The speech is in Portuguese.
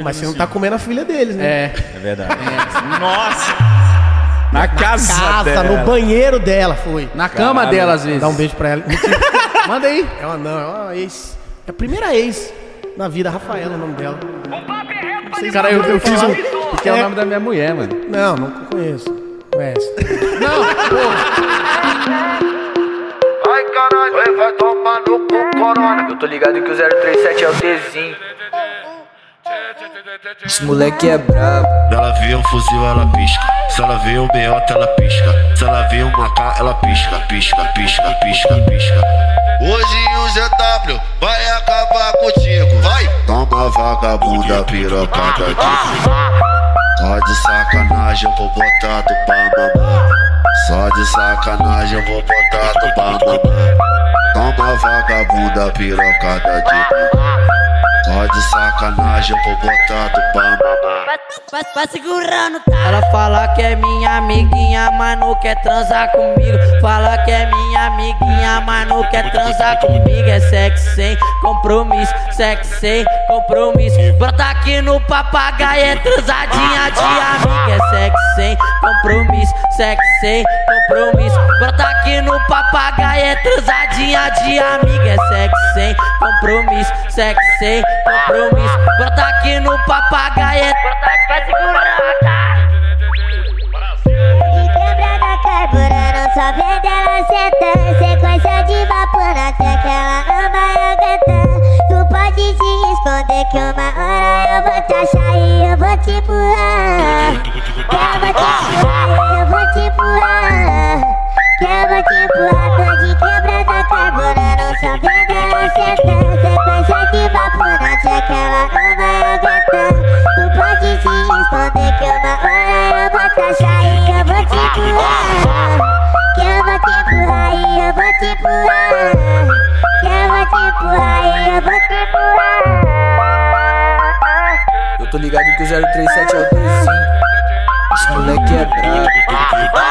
Mas você não tá comendo a filha deles, né? É. É verdade. Nossa! Na casa, Casa, dela. no banheiro dela, foi. Na cama dela, às vezes. Dá um beijo pra ela. Manda aí. É uma não, é uma ex. É a primeira ex na vida, Rafaela, o nome dela. Cara, eu, eu fiz um. Porque é o nome da minha mulher, mano. Não, não conheço. Conhece. Não, pô. Ai caralho, vai tomar no cu, corona. Eu tô ligado que o 037 é o Tzinho. Esse moleque é brabo. Ela vê um fuzil, ela pisca. Se ela vê um meiota, ela pisca. Se ela vê um maca, ela pisca, pisca, pisca, pisca, pisca. Hoje o ZW vai acabar contigo. Vai! Toma vagabunda, pirocada de Só de sacanagem eu vou botar tu pra mamar. Só de sacanagem eu vou botar tu pra mamar. Toma vagabunda, pirocada de Só de sacanagem eu vou botar pra mamar. Vai, segurando, tá? Ela fala que é minha amiguinha, mas não quer transar comigo. Fala que é minha amiguinha, mas não quer transar comigo. É sexo sem compromisso, sexo sem compromisso. Brota aqui no papagaio, é transadinha de amiga. É sexo sem compromisso, sexo sem compromisso. Brota aqui no papagaio, é transadinha de amiga. É sexo compromisso, sexo sem compromisso. Brota aqui no papagaio, é vai segurando, tá? De quebrada carburando, só vendo ela sentando. Sequência de vapo na que ela não vai aguentar. Tu pode se esconder que uma hora eu vou te achar e eu vou te empurrar. Esconder que uma hora eu vou te achar e eu vou te empurrar. Que eu vou te empurrar e eu vou te empurrar. Que eu vou te empurrar e eu vou te empurrar. Eu tô ligado que o 037 é o Tzinho. Esse moleque é brabo.